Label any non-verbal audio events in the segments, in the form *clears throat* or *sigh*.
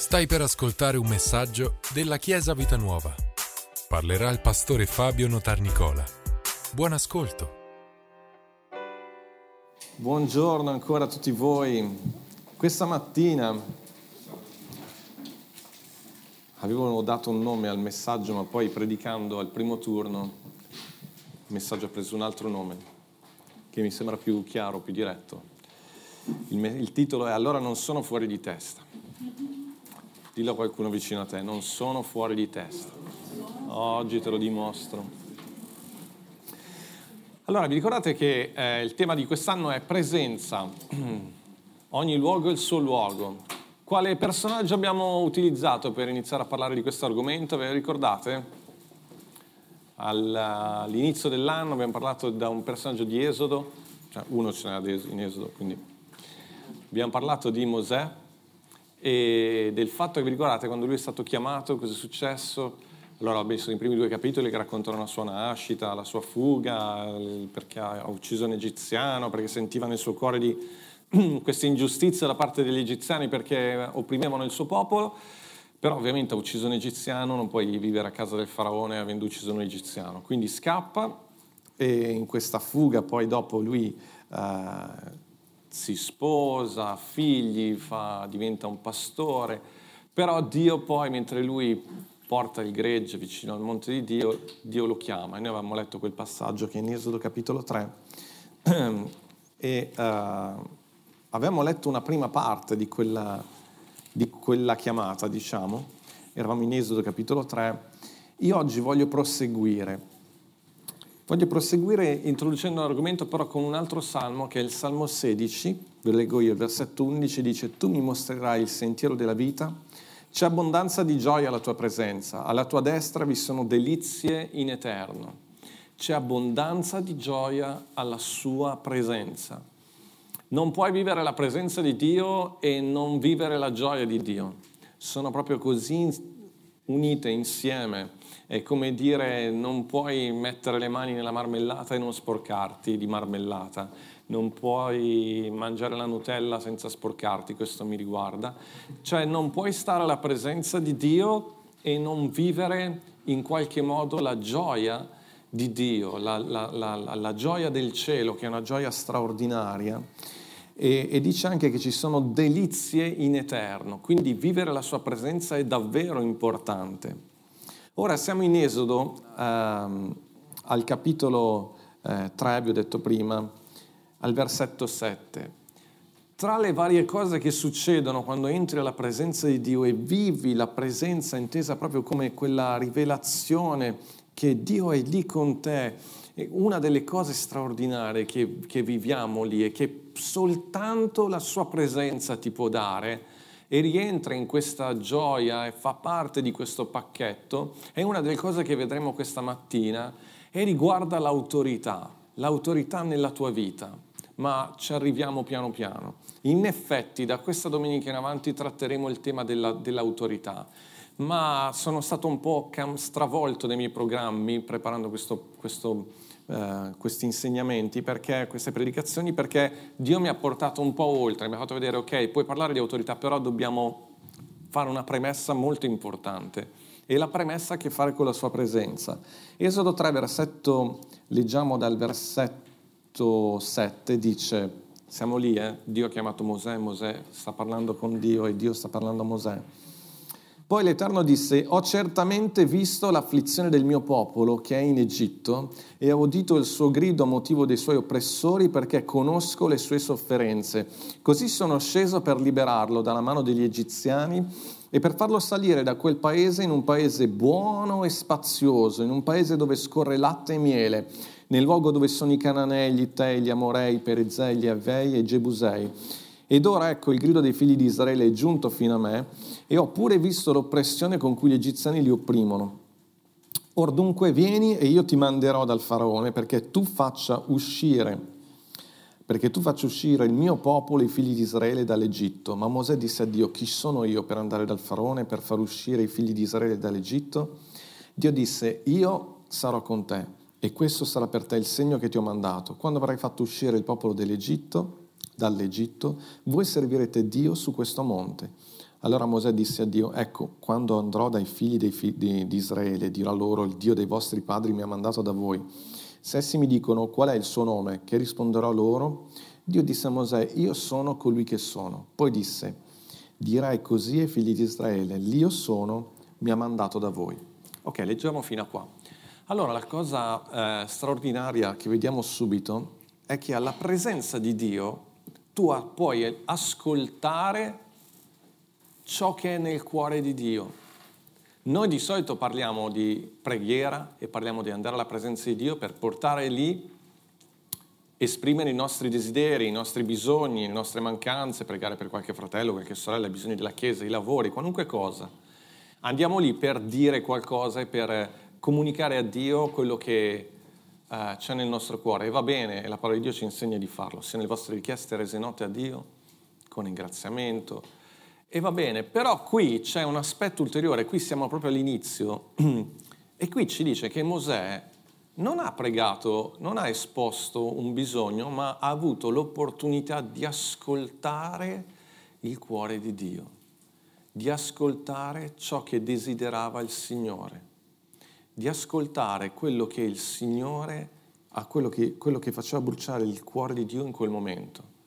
Stai per ascoltare un messaggio della Chiesa Vita Nuova. Parlerà il pastore Fabio Notarnicola. Buon ascolto. Buongiorno ancora a tutti voi. Questa mattina avevo dato un nome al messaggio, ma poi predicando al primo turno il messaggio ha preso un altro nome, che mi sembra più chiaro, più diretto. Il, il titolo è Allora non sono fuori di testa. Dillo a qualcuno vicino a te, non sono fuori di testa. Oggi te lo dimostro. Allora, vi ricordate che eh, il tema di quest'anno è presenza, *clears throat* ogni luogo è il suo luogo. Quale personaggio abbiamo utilizzato per iniziare a parlare di questo argomento? Ve lo ricordate? All'inizio dell'anno abbiamo parlato da un personaggio di Esodo, cioè uno ce n'era in Esodo, quindi abbiamo parlato di Mosè, e del fatto che vi ricordate quando lui è stato chiamato, cosa è successo? Allora, beh, sono i primi due capitoli che raccontano la sua nascita, la sua fuga, perché ha ucciso un egiziano, perché sentiva nel suo cuore di *clears throat* questa ingiustizia da parte degli egiziani perché opprimevano il suo popolo, però ovviamente ha ucciso un egiziano, non puoi vivere a casa del faraone avendo ucciso un egiziano. Quindi scappa e in questa fuga poi dopo lui... Uh, si sposa, ha figli, fa, diventa un pastore, però Dio poi, mentre lui porta il gregge vicino al monte di Dio, Dio lo chiama. E noi avevamo letto quel passaggio che è in Esodo capitolo 3 *clears throat* e uh, avevamo letto una prima parte di quella, di quella chiamata, diciamo, eravamo in Esodo capitolo 3. Io oggi voglio proseguire Voglio proseguire introducendo l'argomento però con un altro salmo che è il Salmo 16, ve leggo io, il versetto 11 dice Tu mi mostrerai il sentiero della vita, c'è abbondanza di gioia alla tua presenza, alla tua destra vi sono delizie in eterno, c'è abbondanza di gioia alla sua presenza. Non puoi vivere la presenza di Dio e non vivere la gioia di Dio, sono proprio così unite insieme è come dire non puoi mettere le mani nella marmellata e non sporcarti di marmellata, non puoi mangiare la Nutella senza sporcarti, questo mi riguarda. Cioè non puoi stare alla presenza di Dio e non vivere in qualche modo la gioia di Dio, la, la, la, la gioia del cielo, che è una gioia straordinaria. E, e, dice anche che ci sono delizie in eterno, quindi vivere la sua presenza è davvero importante. Ora siamo in Esodo ehm, al capitolo eh, 3, vi ho detto prima, al versetto 7. Tra le varie cose che succedono quando entri alla presenza di Dio e vivi la presenza intesa proprio come quella rivelazione che Dio è lì con te, una delle cose straordinarie che, che viviamo lì e che soltanto la sua presenza ti può dare e rientra in questa gioia e fa parte di questo pacchetto, è una delle cose che vedremo questa mattina e riguarda l'autorità, l'autorità nella tua vita. Ma ci arriviamo piano piano. In effetti, da questa domenica in avanti tratteremo il tema della, dell'autorità ma sono stato un po' stravolto dai miei programmi preparando questo, questo eh, questi insegnamenti, perché, queste predicazioni, perché Dio mi ha portato un po' oltre, mi ha fatto vedere, ok, puoi parlare di autorità, però dobbiamo fare una premessa molto importante. E la premessa ha a che fare con la sua presenza. Esodo 3, versetto, leggiamo dal versetto 7, dice, siamo lì, eh? Dio ha chiamato Mosè, Mosè sta parlando con Dio e Dio sta parlando a Mosè. Poi l'Eterno disse, ho certamente visto l'afflizione del mio popolo che è in Egitto e ho udito il suo grido a motivo dei suoi oppressori perché conosco le sue sofferenze. Così sono sceso per liberarlo dalla mano degli egiziani e per farlo salire da quel paese in un paese buono e spazioso, in un paese dove scorre latte e miele, nel luogo dove sono i Cananei, gli Ittei, gli Amorei, i Perizzei, gli Avei e i Gebusei ed ora ecco il grido dei figli di Israele è giunto fino a me e ho pure visto l'oppressione con cui gli egiziani li opprimono. Or dunque vieni e io ti manderò dal faraone perché tu faccia uscire, perché tu faccia uscire il mio popolo, i figli di Israele, dall'Egitto. Ma Mosè disse a Dio, chi sono io per andare dal faraone, per far uscire i figli di Israele dall'Egitto? Dio disse, io sarò con te e questo sarà per te il segno che ti ho mandato. Quando avrai fatto uscire il popolo dell'Egitto, dall'Egitto, voi servirete Dio su questo monte. Allora Mosè disse a Dio, ecco, quando andrò dai figli fi- di, di Israele, dirò loro, il Dio dei vostri padri mi ha mandato da voi. Se essi mi dicono qual è il suo nome, che risponderò loro? Dio disse a Mosè, io sono colui che sono. Poi disse, dirai così ai figli di Israele, l'io sono, mi ha mandato da voi. Ok, leggiamo fino a qua. Allora, la cosa eh, straordinaria che vediamo subito è che alla presenza di Dio tu puoi ascoltare ciò che è nel cuore di Dio. Noi di solito parliamo di preghiera e parliamo di andare alla presenza di Dio per portare lì, esprimere i nostri desideri, i nostri bisogni, le nostre mancanze, pregare per qualche fratello, qualche sorella, i bisogni della Chiesa, i lavori, qualunque cosa. Andiamo lì per dire qualcosa e per comunicare a Dio quello che uh, c'è nel nostro cuore. E va bene, la parola di Dio ci insegna di farlo, sia le vostre richieste rese note a Dio, con ringraziamento. E va bene, però qui c'è un aspetto ulteriore, qui siamo proprio all'inizio, *clears throat* e qui ci dice che Mosè non ha pregato, non ha esposto un bisogno, ma ha avuto l'opportunità di ascoltare il cuore di Dio, di ascoltare ciò che desiderava il Signore di ascoltare quello che il Signore ha, quello che, quello che faceva bruciare il cuore di Dio in quel momento.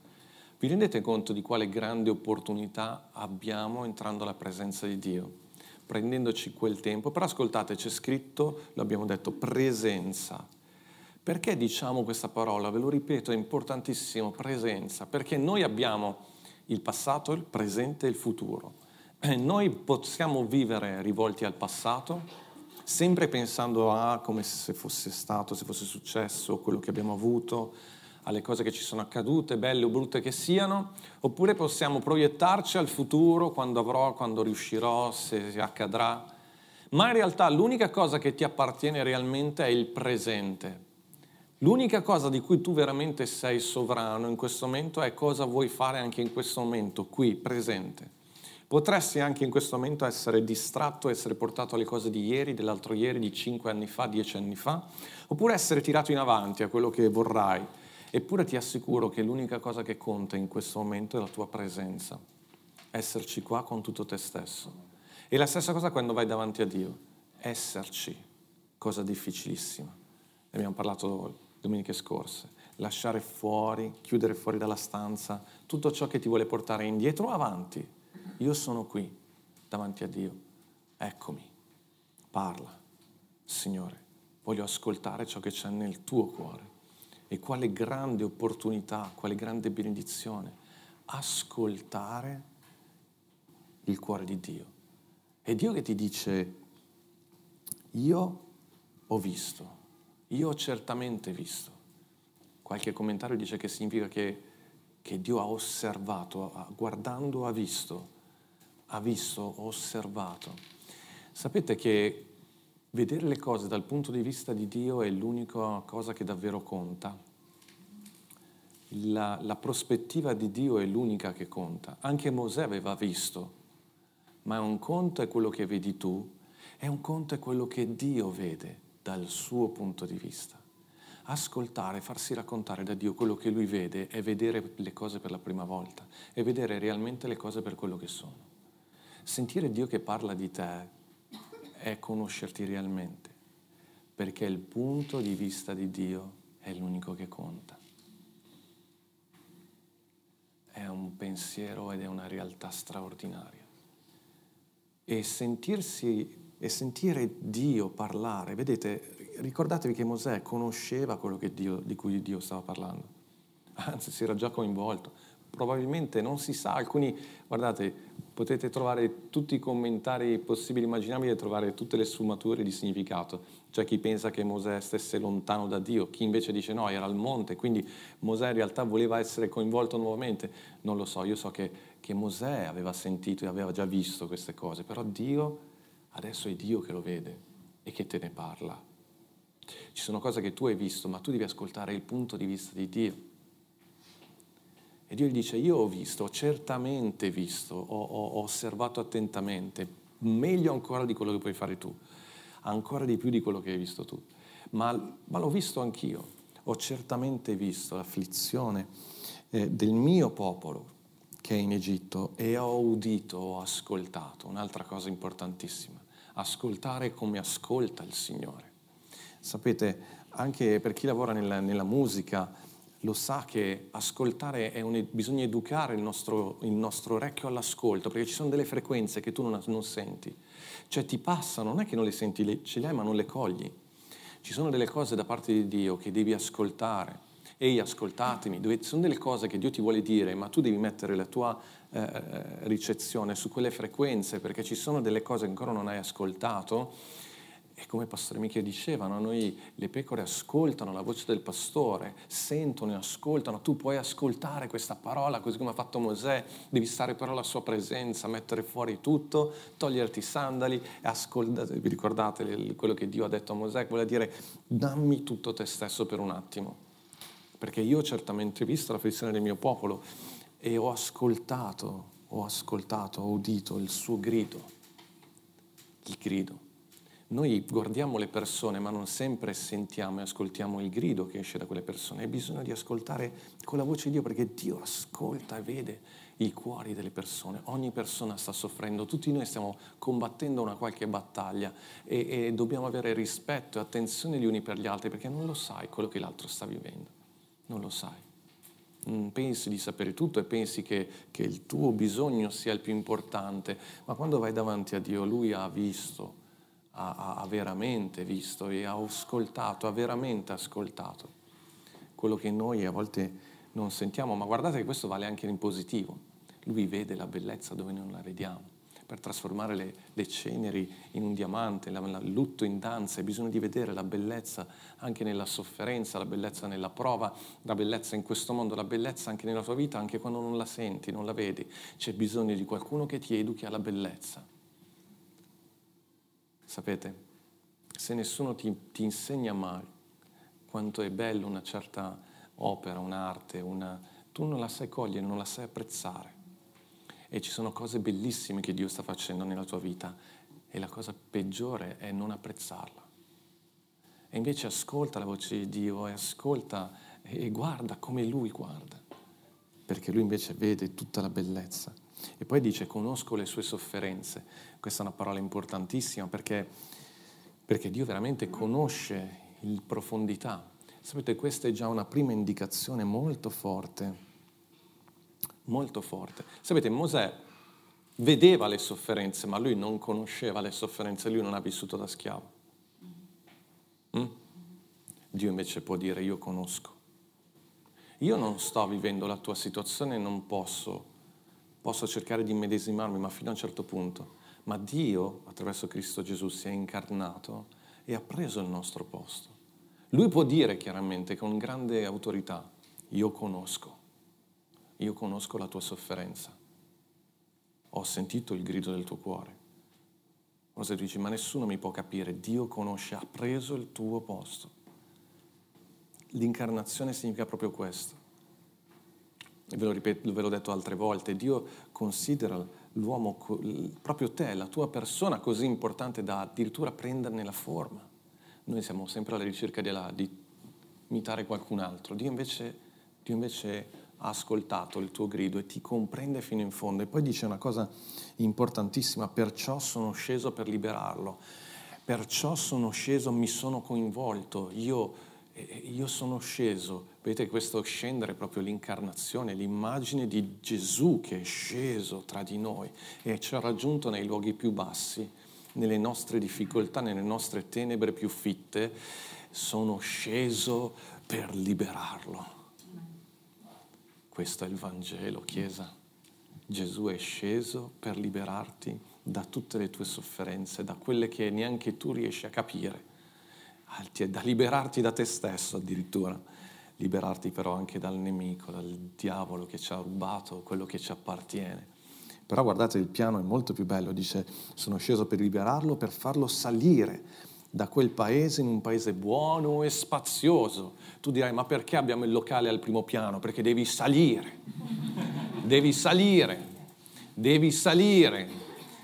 Vi rendete conto di quale grande opportunità abbiamo entrando alla presenza di Dio, prendendoci quel tempo? Però ascoltate, c'è scritto, l'abbiamo detto, presenza. Perché diciamo questa parola? Ve lo ripeto, è importantissimo, presenza, perché noi abbiamo il passato, il presente e il futuro. Noi possiamo vivere rivolti al passato, sempre pensando a come se fosse stato, se fosse successo, quello che abbiamo avuto, alle cose che ci sono accadute, belle o brutte che siano, oppure possiamo proiettarci al futuro, quando avrò, quando riuscirò, se accadrà. Ma in realtà l'unica cosa che ti appartiene realmente è il presente. L'unica cosa di cui tu veramente sei sovrano in questo momento è cosa vuoi fare anche in questo momento, qui, presente. Potresti anche in questo momento essere distratto, essere portato alle cose di ieri, dell'altro ieri, di cinque anni fa, dieci anni fa, oppure essere tirato in avanti a quello che vorrai. Eppure ti assicuro che l'unica cosa che conta in questo momento è la tua presenza, esserci qua con tutto te stesso. E la stessa cosa quando vai davanti a Dio, esserci, cosa difficilissima. Ne abbiamo parlato domeniche scorse. Lasciare fuori, chiudere fuori dalla stanza tutto ciò che ti vuole portare indietro o avanti io sono qui davanti a Dio, eccomi, parla, Signore, voglio ascoltare ciò che c'è nel tuo cuore. E quale grande opportunità, quale grande benedizione, ascoltare il cuore di Dio. È Dio che ti dice, io ho visto, io ho certamente visto. Qualche commentario dice che significa che, che Dio ha osservato, guardando ha visto ha visto, osservato. Sapete che vedere le cose dal punto di vista di Dio è l'unica cosa che davvero conta. La, la, prospettiva di Dio è l'unica che conta. Anche Mosè aveva visto, ma un conto è quello che vedi tu e un conto è quello che Dio vede dal suo punto di vista. Ascoltare, farsi raccontare da Dio quello che lui vede è vedere le cose per la prima volta, è vedere realmente le cose per quello che sono. Sentire Dio che parla di te è conoscerti realmente, perché il punto di vista di Dio è l'unico che conta. È un pensiero ed è una realtà straordinaria. E sentirsi e sentire Dio parlare, vedete, ricordatevi che Mosè conosceva quello Dio, di cui Dio stava parlando, anzi si era già coinvolto probabilmente non si sa, alcuni, guardate, potete trovare tutti i commentari possibili e immaginabili e trovare tutte le sfumature di significato. C'è chi pensa che Mosè stesse lontano da Dio, chi invece dice no, era al monte, quindi Mosè in realtà voleva essere coinvolto nuovamente. Non lo so, io so che, che Mosè aveva sentito e aveva già visto queste cose, però Dio, adesso è Dio che lo vede e che te ne parla. Ci sono cose che tu hai visto, ma tu devi ascoltare il punto di vista di Dio. E Dio gli dice, io ho visto, ho certamente visto, ho, ho, osservato attentamente, meglio ancora di quello che puoi fare tu, ancora di più di quello che hai visto tu. Ma, ma l'ho visto anch'io, ho certamente visto l'afflizione eh, del mio popolo che è in Egitto e ho udito, ho ascoltato. Un'altra cosa importantissima, ascoltare come ascolta il Signore. Sapete, anche per chi lavora nella, nella musica, lo sa che ascoltare è un, bisogna educare il nostro, il nostro, orecchio all'ascolto, perché ci sono delle frequenze che tu non, non, senti. Cioè ti passano, non è che non le senti, ce le hai ma non le cogli. Ci sono delle cose da parte di Dio che devi ascoltare. Ehi, ascoltatemi, dove, sono delle cose che Dio ti vuole dire, ma tu devi mettere la tua eh, ricezione su quelle frequenze, perché ci sono delle cose che ancora non hai ascoltato e come Pastore Michele diceva, noi le pecore ascoltano la voce del pastore, sentono e ascoltano. Tu puoi ascoltare questa parola così come ha fatto Mosè, devi stare però alla sua presenza, mettere fuori tutto, toglierti i sandali e ascoltate. Vi ricordate quello che Dio ha detto a Mosè? Vuole dire dammi tutto te stesso per un attimo. Perché io ho certamente visto la l'afflizione del mio popolo e ho ascoltato, ho ascoltato, ho udito il suo grido, il grido noi guardiamo le persone, ma non sempre sentiamo e ascoltiamo il grido che esce da quelle persone. Hai bisogno di ascoltare con la voce di Dio perché Dio ascolta e vede i cuori delle persone. Ogni persona sta soffrendo, tutti noi stiamo combattendo una qualche battaglia e, e dobbiamo avere rispetto e attenzione gli uni per gli altri perché non lo sai quello che l'altro sta vivendo. Non lo sai. Mm, pensi di sapere tutto e pensi che, che il tuo bisogno sia il più importante, ma quando vai davanti a Dio, Lui ha visto ha, ha veramente visto e ha ascoltato, ha veramente ascoltato quello che noi a volte non sentiamo, ma guardate che questo vale anche in positivo. Lui vede la bellezza dove non la vediamo. Per trasformare le, le ceneri in un diamante, il lutto in danza, hai bisogno di vedere la bellezza anche nella sofferenza, la bellezza nella prova, la bellezza in questo mondo, la bellezza anche nella tua vita, anche quando non la senti, non la vedi. C'è bisogno di qualcuno che ti educhi alla bellezza. Sapete, se nessuno ti, ti insegna mai quanto è bella una certa opera, un'arte, una, tu non la sai cogliere, non la sai apprezzare. E ci sono cose bellissime che Dio sta facendo nella tua vita e la cosa peggiore è non apprezzarla. E invece ascolta la voce di Dio e ascolta e guarda come Lui guarda, perché Lui invece vede tutta la bellezza. E poi dice conosco le sue sofferenze. Questa è una parola importantissima perché, perché Dio veramente conosce in profondità. Sapete, questa è già una prima indicazione molto forte, molto forte. Sapete, Mosè vedeva le sofferenze, ma lui non conosceva le sofferenze, lui non ha vissuto da schiavo. Mm? Dio invece può dire io conosco. Io non sto vivendo la tua situazione non posso posso cercare di immedesimarmi, ma fino a un certo punto. Ma Dio, attraverso Cristo Gesù, si è incarnato e ha preso il nostro posto. Lui può dire chiaramente con grande autorità, io conosco, io conosco la tua sofferenza, ho sentito il grido del tuo cuore. Cosa dici? Ma nessuno mi può capire, Dio conosce, ha preso il tuo posto. L'incarnazione significa proprio questo ve lo ripeto, ve l'ho detto altre volte, Dio considera l'uomo, proprio te, la tua persona così importante da addirittura prenderne la forma. Noi siamo sempre alla ricerca di, di imitare qualcun altro, Dio invece, Dio invece ha ascoltato il tuo grido e ti comprende fino in fondo. E poi dice una cosa importantissima, perciò sono sceso per liberarlo, perciò sono sceso, mi sono coinvolto, io io sono sceso, vedete questo scendere è proprio l'incarnazione, l'immagine di Gesù che è sceso tra di noi e ci ha raggiunto nei luoghi più bassi, nelle nostre difficoltà, nelle nostre tenebre più fitte, sono sceso per liberarlo. Questo è il Vangelo, Chiesa. Gesù è sceso per liberarti da tutte le tue sofferenze, da quelle che neanche tu riesci a capire da liberarti da te stesso addirittura, liberarti però anche dal nemico, dal diavolo che ci ha rubato quello che ci appartiene. Però guardate, il piano è molto più bello, dice sono sceso per liberarlo, per farlo salire da quel paese in un paese buono e spazioso. Tu dirai, ma perché abbiamo il locale al primo piano? Perché devi salire, devi salire, devi salire,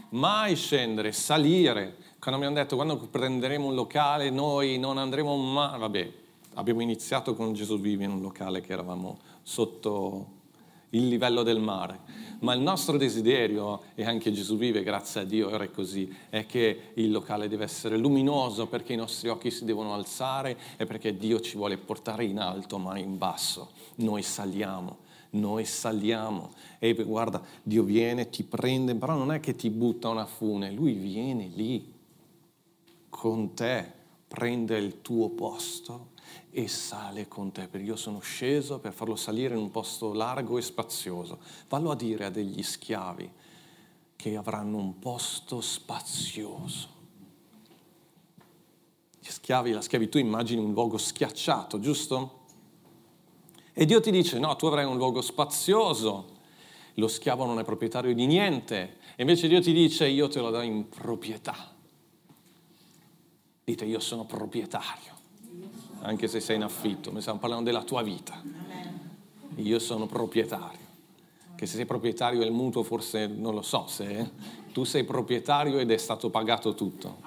mai scendere, salire quando mi hanno detto quando prenderemo un locale noi non andremo mai, vabbè, abbiamo iniziato con Gesù Vivi in un locale che eravamo sotto il livello del mare. Ma il nostro desiderio, e anche Gesù vive, grazie a Dio, ora è così, è che il locale deve essere luminoso perché i nostri occhi si devono alzare e perché Dio ci vuole portare in alto, ma in basso. Noi saliamo noi saliamo e guarda, Dio viene, ti prende, però non è che ti butta una fune, lui viene lì con te, prende il tuo posto e sale con te, perché io sono sceso per farlo salire in un posto largo e spazioso. Vallo a dire a degli schiavi che avranno un posto spazioso. Gli schiavi, la schiavitù immagini un luogo schiacciato, giusto? E Dio ti dice, no, tu avrai un luogo spazioso, lo schiavo non è proprietario di niente, e invece Dio ti dice, io te lo do in proprietà. Dite, io sono proprietario, anche se sei in affitto, mi stiamo parlando della tua vita. Io sono proprietario. Che se sei proprietario del mutuo forse non lo so, se tu sei proprietario ed è stato pagato tutto.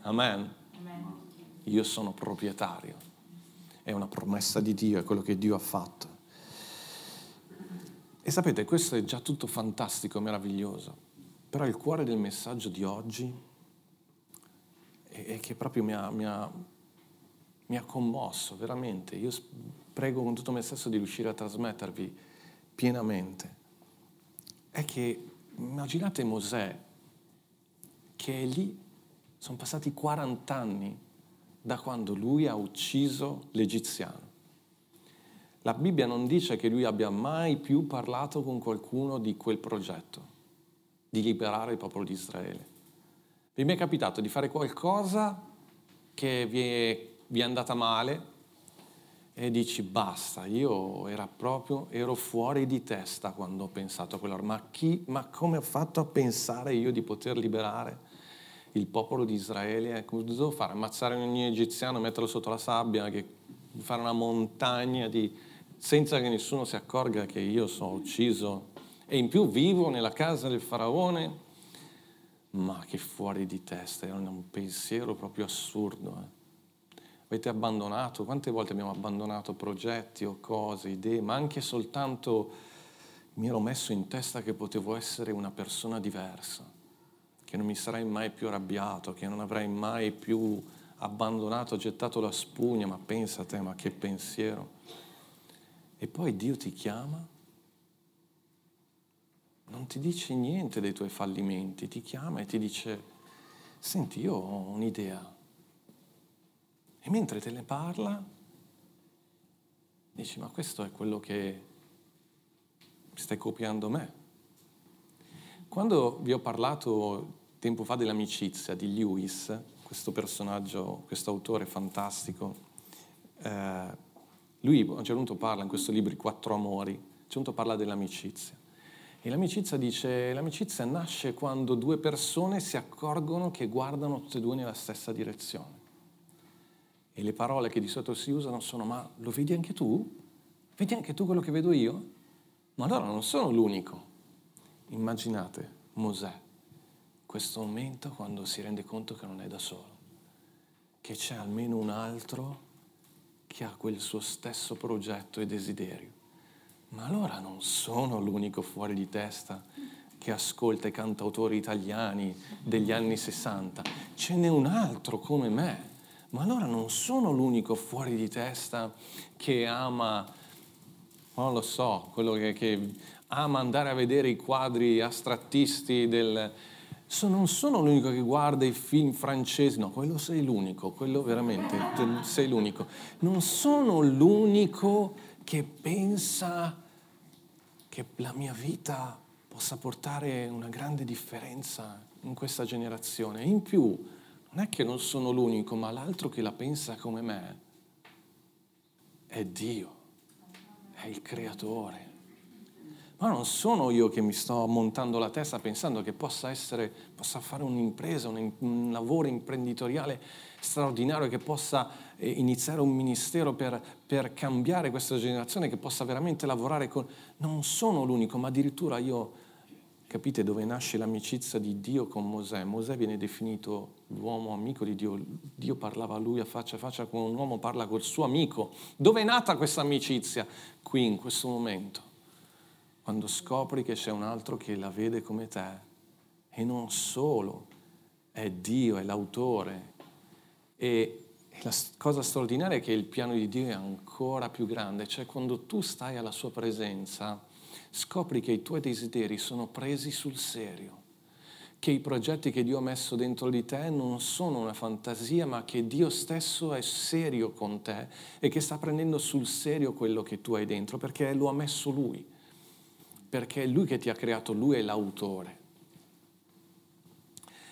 Amen. Io sono proprietario è una promessa di Dio, è quello che Dio ha fatto. E sapete, questo è già tutto fantastico, meraviglioso, però il cuore del messaggio di oggi è, che proprio mi ha, mi, ha, mi ha, commosso, veramente. Io prego con tutto me stesso di riuscire a trasmettervi pienamente. È che immaginate Mosè, che è lì, sono passati 40 anni da quando lui ha ucciso l'egiziano. La Bibbia non dice che lui abbia mai più parlato con qualcuno di quel progetto, di liberare il popolo di Israele. Vi è capitato di fare qualcosa che vi è, vi è andata male e dici basta, io era proprio, ero fuori di testa quando ho pensato a quell'ora, ma, chi, ma come ho fatto a pensare io di poter liberare? il popolo di Israele, cosa devo fare? Ammazzare ogni egiziano, metterlo sotto la sabbia, che, fare una montagna di, senza che nessuno si accorga che io sono ucciso e in più vivo nella casa del faraone? Ma che fuori di testa, era un pensiero proprio assurdo. Eh. Avete abbandonato, quante volte abbiamo abbandonato progetti o cose, idee, ma anche soltanto mi ero messo in testa che potevo essere una persona diversa che non mi sarei mai più arrabbiato, che non avrei mai più abbandonato, gettato la spugna, ma pensa a te, ma che pensiero. E poi Dio ti chiama, non ti dice niente dei tuoi fallimenti, ti chiama e ti dice, senti, io ho un'idea. E mentre te ne parla, dici, ma questo è quello che stai copiando me. Quando vi ho parlato tempo fa dell'amicizia di Lewis, questo personaggio, questo autore fantastico, eh, lui a un certo punto parla in questo libro I quattro amori, a un certo punto parla dell'amicizia. E l'amicizia dice, l'amicizia nasce quando due persone si accorgono che guardano tutte e due nella stessa direzione. E le parole che di solito si usano sono, ma lo vedi anche tu? Vedi anche tu quello che vedo io? Ma allora non sono l'unico. Immaginate Mosè questo momento quando si rende conto che non è da solo, che c'è almeno un altro che ha quel suo stesso progetto e desiderio. Ma allora non sono l'unico fuori di testa che ascolta i cantautori italiani degli anni 60, ce n'è un altro come me. Ma allora non sono l'unico fuori di testa che ama, non lo so, quello che, che ama andare a vedere i quadri astrattisti del, So, non sono l'unico che guarda i film francesi, no, quello sei l'unico, quello veramente sei l'unico. Non sono l'unico che pensa che la mia vita possa portare una grande differenza in questa generazione. In più, non è che non sono l'unico, ma l'altro che la pensa come me è Dio, è il creatore. Ma non sono io che mi sto montando la testa pensando che possa, essere, possa fare un'impresa, un, lavoro imprenditoriale straordinario, che possa iniziare un ministero per, per cambiare questa generazione, che possa veramente lavorare con... Non sono l'unico, ma addirittura io, capite dove nasce l'amicizia di Dio con Mosè? Mosè viene definito l'uomo amico di Dio, Dio parlava a lui a faccia a faccia come un uomo parla col suo amico. Dove è nata questa amicizia? Qui, in questo momento quando scopri che c'è un altro che la vede come te e non solo, è Dio, è l'autore. E la cosa straordinaria è che il piano di Dio è ancora più grande, cioè quando tu stai alla sua presenza scopri che i tuoi desideri sono presi sul serio, che i progetti che Dio ha messo dentro di te non sono una fantasia, ma che Dio stesso è serio con te e che sta prendendo sul serio quello che tu hai dentro, perché lo ha messo Lui, perché è Lui che ti ha creato, Lui è l'autore.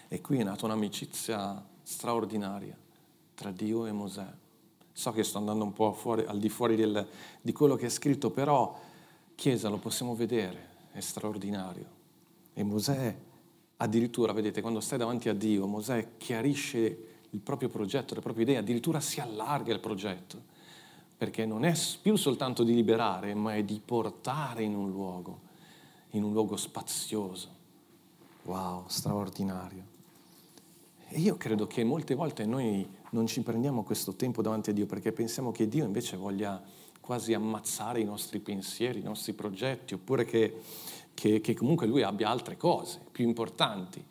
E qui è nata un'amicizia straordinaria tra Dio e Mosè. So che sto andando un po' fuori, al di fuori del, di quello che è scritto, però Chiesa lo possiamo vedere, è straordinario. E Mosè, addirittura, vedete, quando stai davanti a Dio, Mosè chiarisce il proprio progetto, le proprie idee, addirittura si allarga il progetto, perché non è più soltanto di liberare, ma è di portare in un luogo, in un luogo spazioso. Wow, straordinario. E io credo che molte volte noi non ci prendiamo questo tempo davanti a Dio perché pensiamo che Dio invece voglia quasi ammazzare i nostri pensieri, i nostri progetti, oppure che, che, che comunque Lui abbia altre cose più importanti.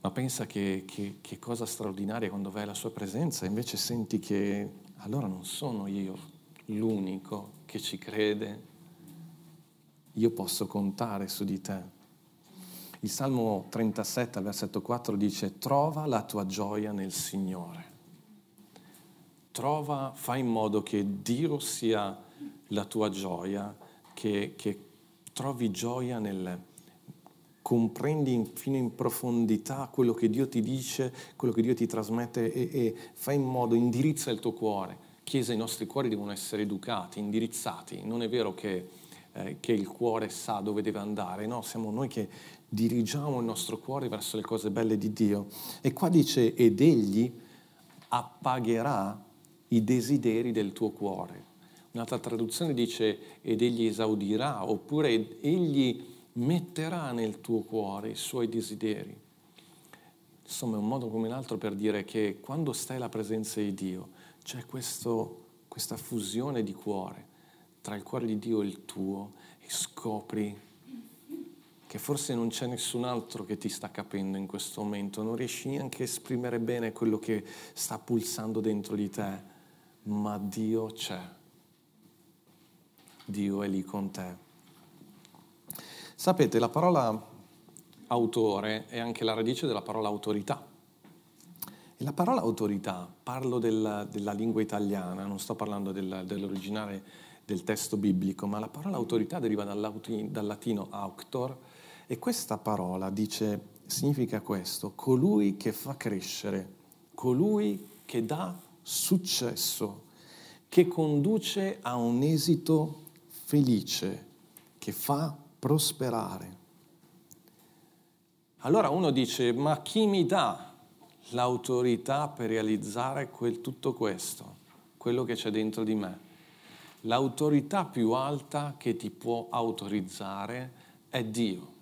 Ma pensa che, che, cosa straordinaria quando vai alla Sua presenza, invece senti che allora non sono io l'unico che ci crede, io posso contare su di te. Il Salmo 37 al versetto 4 dice trova la tua gioia nel Signore. Trova, fai in modo che Dio sia la tua gioia, che, che trovi gioia nel, comprendi fino in profondità quello che Dio ti dice, quello che Dio ti trasmette e, e fai in modo, indirizza il tuo cuore. Chiesa, i nostri cuori devono essere educati, indirizzati. Non è vero che, eh, che il cuore sa dove deve andare, no, siamo noi che dirigiamo il nostro cuore verso le cose belle di Dio. E qua dice, ed egli appagherà i desideri del tuo cuore. Un'altra traduzione dice, ed egli esaudirà, oppure egli metterà nel tuo cuore i suoi desideri. Insomma, è un modo come l'altro per dire che quando stai alla presenza di Dio c'è questo, questa fusione di cuore tra il cuore di Dio e il tuo e scopri che forse non c'è nessun altro che ti sta capendo in questo momento, non riesci neanche a esprimere bene quello che sta pulsando dentro di te, ma Dio c'è. Dio è lì con te. Sapete, la parola autore è anche la radice della parola autorità. E la parola autorità, parlo della, della lingua italiana, non sto parlando del, dell'originale del testo biblico, ma la parola autorità deriva dal, dal latino auctor, e questa parola dice, significa questo, colui che fa crescere, colui che dà successo, che conduce a un esito felice, che fa prosperare. Allora uno dice, ma chi mi dà l'autorità per realizzare quel, tutto questo, quello che c'è dentro di me? L'autorità più alta che ti può autorizzare è Dio.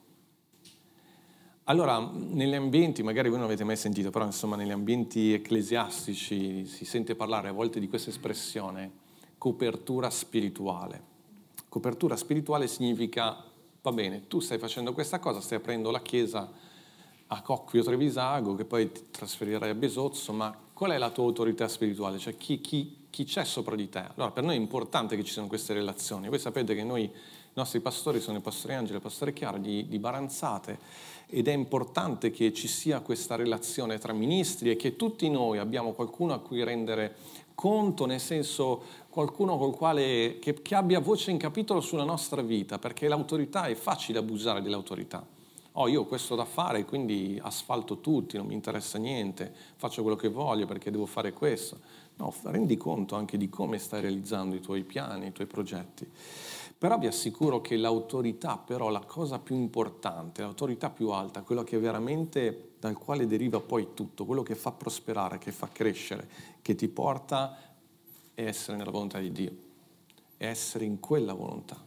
Allora, negli ambienti, magari voi non avete mai sentito, però insomma negli ambienti ecclesiastici si sente parlare a volte di questa espressione, copertura spirituale. Copertura spirituale significa, va bene, tu stai facendo questa cosa, stai aprendo la chiesa a Cocchio Trevisago, che poi ti trasferirai a Besozzo, ma qual è la tua autorità spirituale? Cioè chi, chi, chi c'è sopra di te? Allora, per noi è importante che ci siano queste relazioni. Voi sapete che noi, i nostri pastori sono il pastore Angelo e pastore Chiara di, di Baranzate, ed è importante che ci sia questa relazione tra ministri e che tutti noi abbiamo qualcuno a cui rendere conto, nel senso qualcuno col quale, che, che abbia voce in capitolo sulla nostra vita, perché l'autorità è facile abusare dell'autorità. Oh, io ho questo da fare, quindi asfalto tutti, non mi interessa niente, faccio quello che voglio perché devo fare questo. No, rendi conto anche di come stai realizzando i tuoi piani, i tuoi progetti. Però vi assicuro che l'autorità, però la cosa più importante, l'autorità più alta, quella che veramente dal quale deriva poi tutto, quello che fa prosperare, che fa crescere, che ti porta è essere nella volontà di Dio, è essere in quella volontà,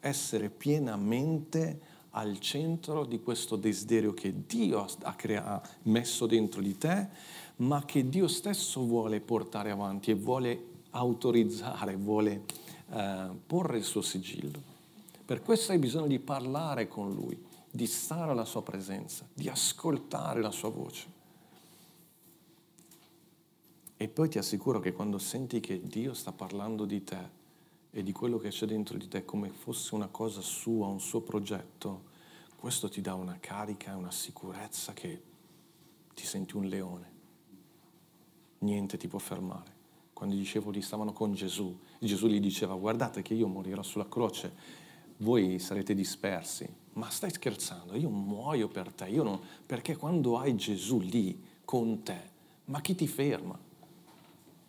essere pienamente al centro di questo desiderio che Dio ha, crea- ha messo dentro di te, ma che Dio stesso vuole portare avanti e vuole autorizzare, vuole eh, porre il suo sigillo. Per questo hai bisogno di parlare con Lui, di stare alla Sua presenza, di ascoltare la Sua voce. E poi ti assicuro che quando senti che Dio sta parlando di te e di quello che c'è dentro di te come fosse una cosa sua, un suo progetto, questo ti dà una carica e una sicurezza che ti senti un leone. Niente ti può fermare. Quando i discepoli stavano con Gesù, Gesù gli diceva guardate che io morirò sulla croce voi sarete dispersi. Ma stai scherzando, io muoio per te, non, perché quando hai Gesù lì con te, ma chi ti ferma?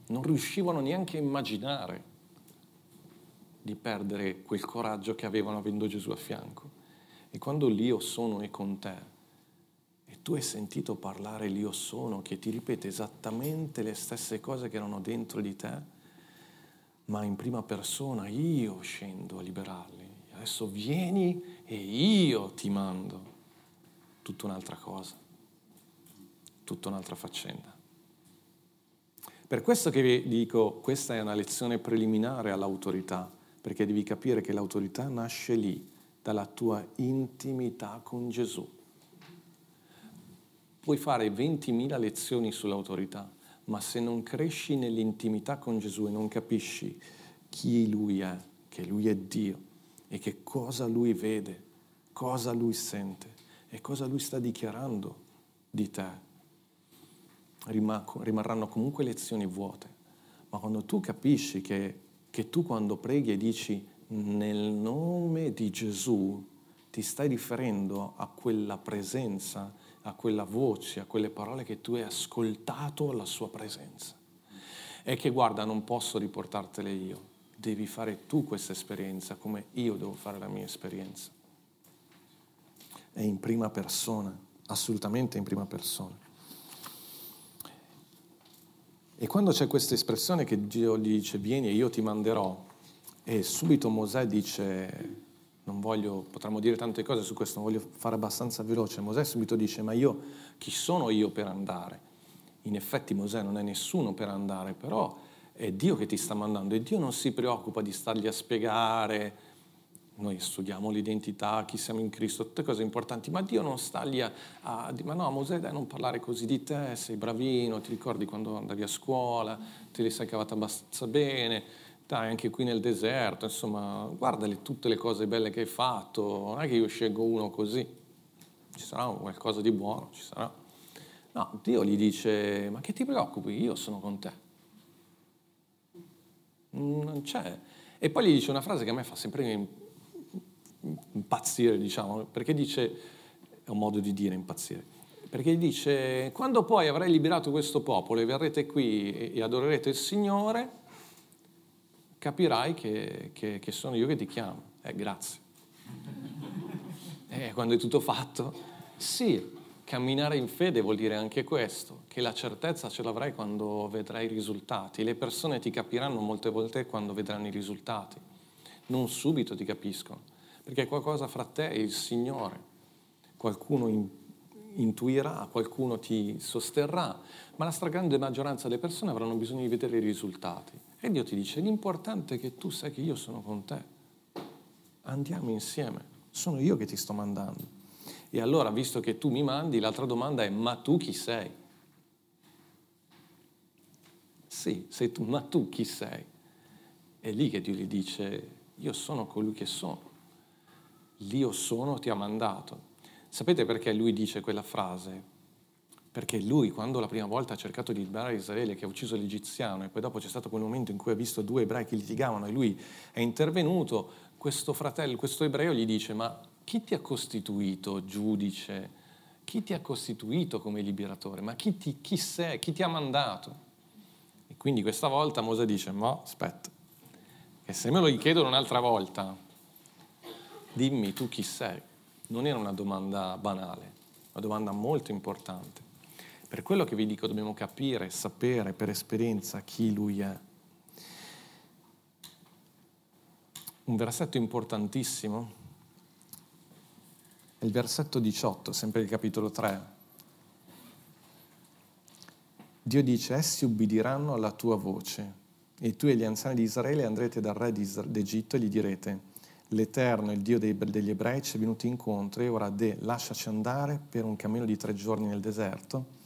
Non riuscivano neanche a immaginare di perdere quel coraggio che avevano avendo Gesù a fianco. E quando l'io sono è con te, e tu hai sentito parlare l'io sono che ti ripete esattamente le stesse cose che erano dentro di te, ma in prima persona io scendo a liberarli adesso vieni e io ti mando. Tutta un'altra cosa, tutta un'altra faccenda. Per questo che vi dico, questa è una lezione preliminare all'autorità, perché devi capire che l'autorità nasce lì, dalla tua intimità con Gesù. Puoi fare 20.000 lezioni sull'autorità, ma se non cresci nell'intimità con Gesù e non capisci chi Lui è, che Lui è Dio, e che cosa lui vede, cosa lui sente e cosa lui sta dichiarando di te. rimarranno comunque lezioni vuote, ma quando tu capisci che, che tu quando preghi e dici nel nome di Gesù, ti stai riferendo a quella presenza, a quella voce, a quelle parole che tu hai ascoltato alla sua presenza. E che guarda, non posso riportartele io, devi fare tu questa esperienza come io devo fare la mia esperienza. È in prima persona, assolutamente in prima persona. E quando c'è questa espressione che Dio gli dice vieni e io ti manderò, e subito Mosè dice, non voglio, potremmo dire tante cose su questo, non voglio fare abbastanza veloce, Mosè subito dice ma io chi sono io per andare? In effetti Mosè non è nessuno per andare, però è Dio che ti sta mandando e Dio non si preoccupa di stargli a spiegare. Noi studiamo l'identità, chi siamo in Cristo, tutte cose importanti, ma Dio non sta lì a, a dire, ma no Mosè dai non parlare così di te, sei bravino, ti ricordi quando andavi a scuola, te li sei cavata abbastanza bene, dai anche qui nel deserto, insomma guarda tutte le cose belle che hai fatto, non è che io scelgo uno così, ci sarà qualcosa di buono, ci sarà. No, Dio gli dice, ma che ti preoccupi, io sono con te non c'è. E poi gli dice una frase che a me fa sempre impazzire, diciamo, perché dice, è un modo di dire impazzire, perché dice, quando poi avrai liberato questo popolo e verrete qui e adorerete il Signore, capirai che, che, che sono io che ti chiamo. Eh, grazie. E quando è tutto fatto, sì, Camminare in fede vuol dire anche questo, che la certezza ce l'avrai quando vedrai i risultati. Le persone ti capiranno molte volte quando vedranno i risultati, non subito ti capiscono, perché qualcosa fra te e il Signore. Qualcuno in, intuirà, qualcuno ti sosterrà, ma la stragrande maggioranza delle persone avranno bisogno di vedere i risultati. E Dio ti dice, l'importante è che tu sai che io sono con te. Andiamo insieme, sono io che ti sto mandando. E allora, visto che tu mi mandi, l'altra domanda è, ma tu chi sei? Sì, sei tu, ma tu chi sei? È lì che Dio gli dice, io sono colui che sono. L'io sono ti ha mandato. Sapete perché lui dice quella frase? Perché lui, quando la prima volta ha cercato di liberare Israele, che ha ucciso l'egiziano, e poi dopo c'è stato quel momento in cui ha visto due ebrei che litigavano e lui è intervenuto, questo fratello, questo ebreo gli dice, ma chi ti ha costituito giudice? Chi ti ha costituito come liberatore? Ma chi, ti, chi sei? Chi ti ha mandato? E quindi questa volta Mosè dice, no, aspetta, che se me lo chiedono un'altra volta, dimmi tu chi sei. Non era una domanda banale, una domanda molto importante. Per quello che vi dico dobbiamo capire, sapere per esperienza chi lui è. Un versetto importantissimo è il versetto 18, sempre il capitolo 3. Dio dice, essi ubbidiranno alla tua voce e tu e gli anziani di Israele andrete dal re d'Egitto e gli direte, l'Eterno, il Dio degli ebrei, ci è venuto incontro e ora de, lasciaci andare per un cammino di tre giorni nel deserto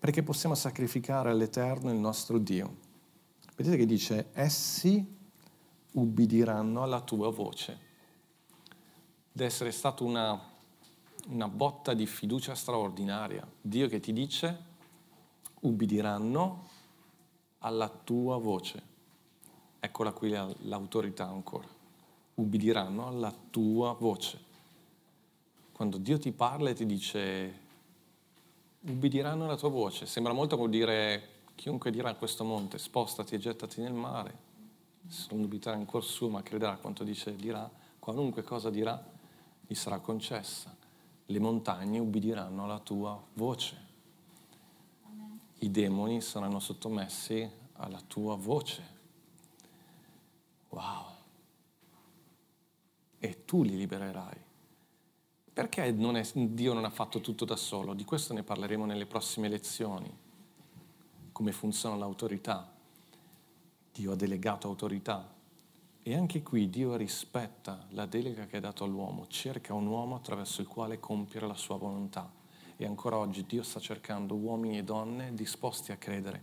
perché possiamo sacrificare all'Eterno il nostro Dio. Vedete che dice, essi ubbidiranno alla tua voce. Deve essere stata una, una botta di fiducia straordinaria. Dio che ti dice, ubbidiranno alla tua voce. Eccola qui l'autorità ancora. Ubbidiranno alla tua voce. Quando Dio ti parla e ti dice ubbidiranno alla tua voce. Sembra molto come dire chiunque dirà a questo monte spostati e gettati nel mare. Non dubiterà in cuor suo, ma crederà quanto dice dirà. Qualunque cosa dirà, gli sarà concessa. Le montagne ubbidiranno alla tua voce. I demoni saranno sottomessi alla tua voce. Wow. E tu li libererai. Perché non è, Dio non ha fatto tutto da solo? Di questo ne parleremo nelle prossime lezioni. Come funziona l'autorità. Dio ha delegato autorità. E anche qui Dio rispetta la delega che ha dato all'uomo, cerca un uomo attraverso il quale compiere la sua volontà. E ancora oggi Dio sta cercando uomini e donne disposti a credere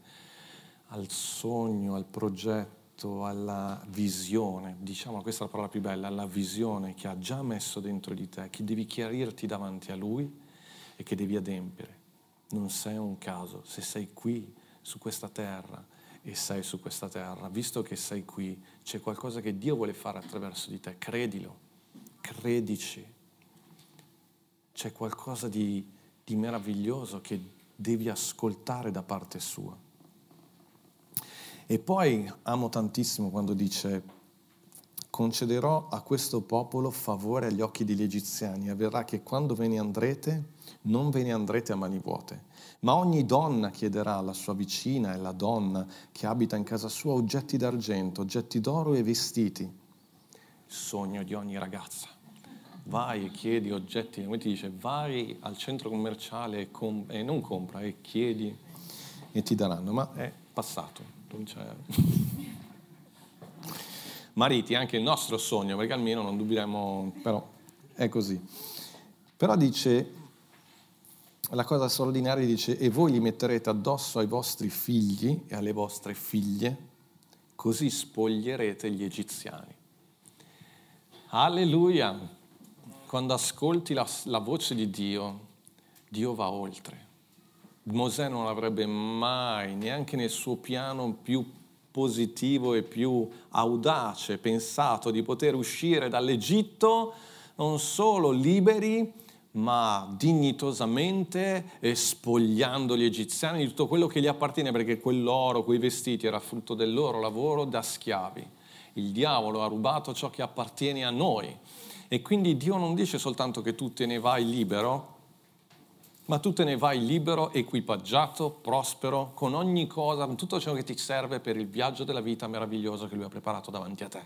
al sogno, al progetto rispetto alla visione, diciamo questa è la parola più bella, alla visione che ha già messo dentro di te, che devi chiarirti davanti a Lui e che devi adempiere. Non sei un caso, se sei qui su questa terra e sei su questa terra, visto che sei qui, c'è qualcosa che Dio vuole fare attraverso di te, credilo, credici. C'è qualcosa di, di meraviglioso che devi ascoltare da parte sua. E poi amo tantissimo quando dice concederò a questo popolo favore agli occhi degli egiziani, avverrà che quando ve ne andrete non ve ne andrete a mani vuote, ma ogni donna chiederà alla sua vicina e la donna che abita in casa sua oggetti d'argento, oggetti d'oro e vestiti. Sogno di ogni ragazza. Vai e chiedi oggetti, come ti dice, vai al centro commerciale e, com- e non compra e chiedi e ti daranno, ma è passato. *laughs* Mariti, anche il nostro sogno, perché almeno non dubieremo, però è così. Però dice, la cosa straordinaria dice, e voi li metterete addosso ai vostri figli e alle vostre figlie, così spoglierete gli egiziani. Alleluia! Quando ascolti la, la voce di Dio, Dio va oltre. Mosè non avrebbe mai, neanche nel suo piano più positivo e più audace, pensato di poter uscire dall'Egitto non solo liberi, ma dignitosamente e spogliando gli egiziani di tutto quello che gli appartiene, perché quell'oro, quei vestiti era frutto del loro lavoro da schiavi. Il diavolo ha rubato ciò che appartiene a noi. E quindi Dio non dice soltanto che tu te ne vai libero, ma tu te ne vai libero, equipaggiato, prospero, con ogni cosa, con tutto ciò che ti serve per il viaggio della vita meravigliosa che Lui ha preparato davanti a te.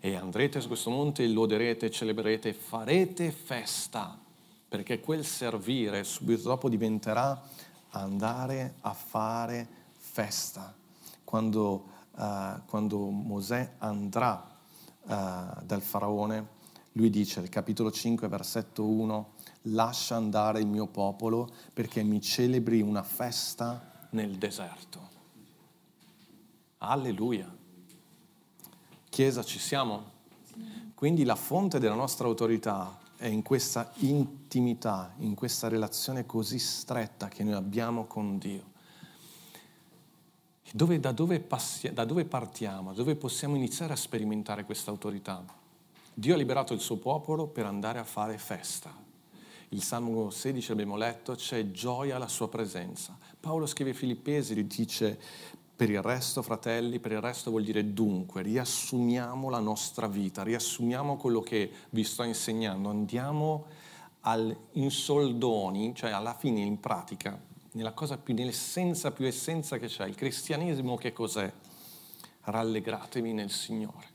E andrete su questo monte, loderete, celebrerete, farete festa, perché quel servire subito dopo diventerà andare a fare festa. Quando, uh, quando Mosè andrà uh, dal faraone, lui dice, il capitolo 5, versetto 1, lascia andare il mio popolo perché mi celebri una festa nel deserto. Alleluia. Chiesa, ci siamo? Quindi la fonte della nostra autorità è in questa intimità, in questa relazione così stretta che noi abbiamo con Dio. Dove, da, dove passi, da dove partiamo? Dove possiamo iniziare a sperimentare questa autorità? Dio ha liberato il suo popolo per andare a fare festa, il Salmo 16 abbiamo letto, c'è gioia alla sua presenza. Paolo scrive ai Filippesi, gli dice, per il resto, fratelli, per il resto vuol dire dunque, riassumiamo la nostra vita, riassumiamo quello che vi sto insegnando, andiamo al, in soldoni, cioè alla fine in pratica, nella cosa più, nell'essenza più essenza che c'è. Il cristianesimo che cos'è? Rallegratevi nel Signore.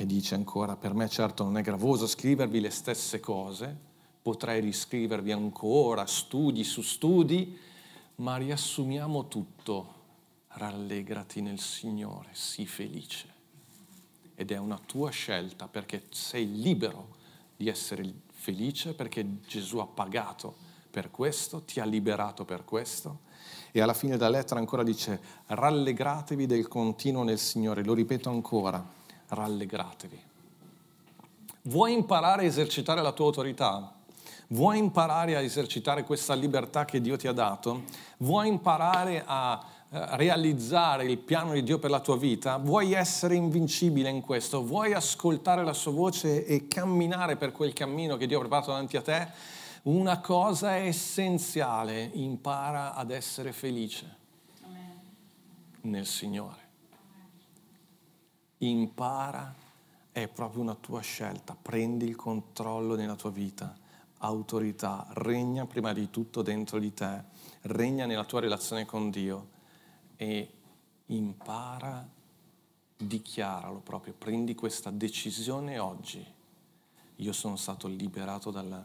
E dice ancora, per me certo non è gravoso scrivervi le stesse cose, potrei riscrivervi ancora studi su studi, ma riassumiamo tutto. Rallegrati nel Signore, sii felice. ed è una tua scelta perché sei libero di essere felice perché Gesù ha pagato per questo, ti ha liberato per questo. E alla fine della lettera ancora dice rallegratevi del continuo nel Signore, lo ripeto ancora, rallegratevi. Vuoi imparare a esercitare la tua autorità? Vuoi imparare a esercitare questa libertà che Dio ti ha dato? Vuoi imparare a eh, realizzare il piano di Dio per la tua vita? Vuoi essere invincibile in questo? Vuoi ascoltare la sua voce e camminare per quel cammino che Dio ha preparato davanti a te? Una cosa è essenziale, impara ad essere felice nel Signore. Impara, è proprio una tua scelta, prendi il controllo nella tua vita. Autorità, regna prima di tutto dentro di te, regna nella tua relazione con Dio. E impara, dichiaralo proprio, prendi questa decisione oggi. Io sono stato liberato dal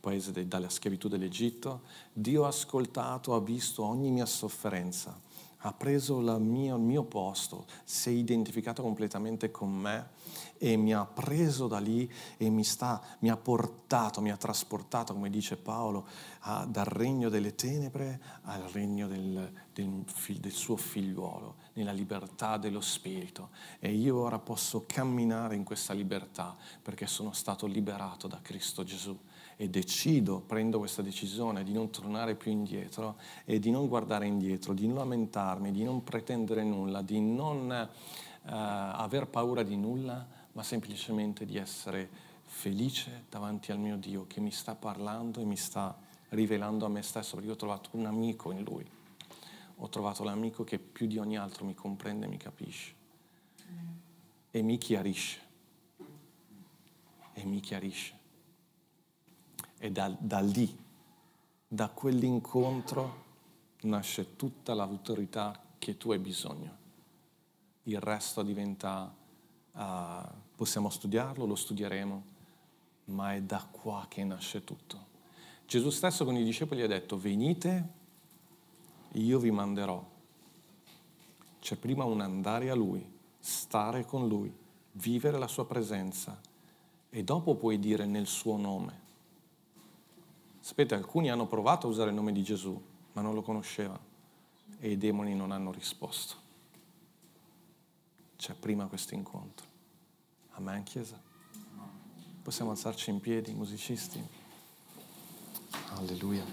paese dalla schiavitù dell'Egitto, Dio ha ascoltato, ha visto ogni mia sofferenza ha preso mia, il mio posto, si è identificato completamente con me e mi ha preso da lì e mi, sta, mi ha portato, mi ha trasportato, come dice Paolo, a, dal regno delle tenebre al regno del, del, del suo figliuolo, nella libertà dello Spirito. E io ora posso camminare in questa libertà perché sono stato liberato da Cristo Gesù e decido, prendo questa decisione di non tornare più indietro e di non guardare indietro, di non lamentarmi, di non pretendere nulla, di non eh, aver paura di nulla, ma semplicemente di essere felice davanti al mio Dio che mi sta parlando e mi sta rivelando a me stesso, perché ho trovato un amico in Lui. Ho trovato l'amico che più di ogni altro mi comprende e mi capisce. E mi chiarisce. E mi chiarisce. E da, da lì, da quell'incontro, nasce tutta l'autorità che tu hai bisogno. Il resto diventa, uh, possiamo studiarlo, lo studieremo, ma è da qua che nasce tutto. Gesù stesso con i discepoli ha detto, venite, io vi manderò. C'è prima un andare a Lui, stare con Lui, vivere la Sua presenza e dopo puoi dire nel suo nome. Sapete, alcuni hanno provato a usare il nome di Gesù, ma non lo conoscevano e i demoni non hanno risposto. C'è prima questo incontro. Amen, Chiesa? Possiamo alzarci in piedi, musicisti? Alleluia.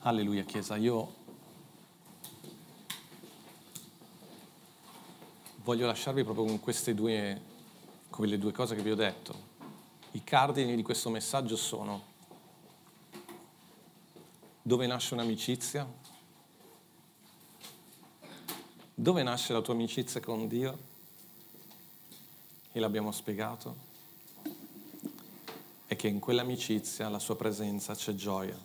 Alleluia, Chiesa. Io voglio lasciarvi proprio con queste due quelle due cose che vi ho detto. I cardini di questo messaggio sono dove nasce un'amicizia, dove nasce la tua amicizia con Dio, e l'abbiamo spiegato, è che in quell'amicizia, la sua presenza, c'è gioia.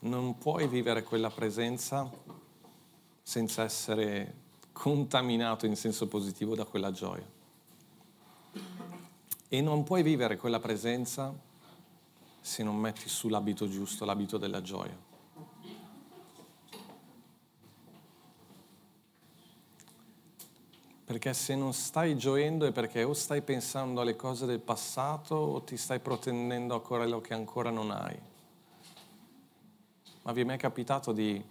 Non puoi vivere quella presenza senza essere contaminato in senso positivo da quella gioia. E non puoi vivere quella presenza se non metti sull'abito giusto, l'abito della gioia. Perché se non stai gioendo è perché o stai pensando alle cose del passato o ti stai protendendo a quello che ancora non hai. Ma vi è mai capitato di,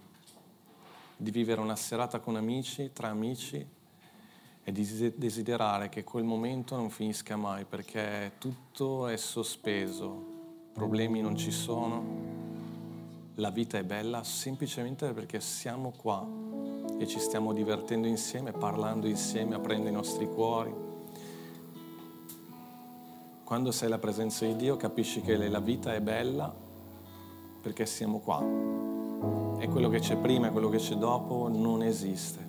di vivere una serata con amici, tra amici, e di desiderare che quel momento non finisca mai perché tutto è sospeso, problemi non ci sono, la vita è bella semplicemente perché siamo qua e ci stiamo divertendo insieme, parlando insieme, aprendo i nostri cuori. Quando sei alla presenza di Dio capisci che la vita è bella perché siamo qua e quello che c'è prima e quello che c'è dopo non esiste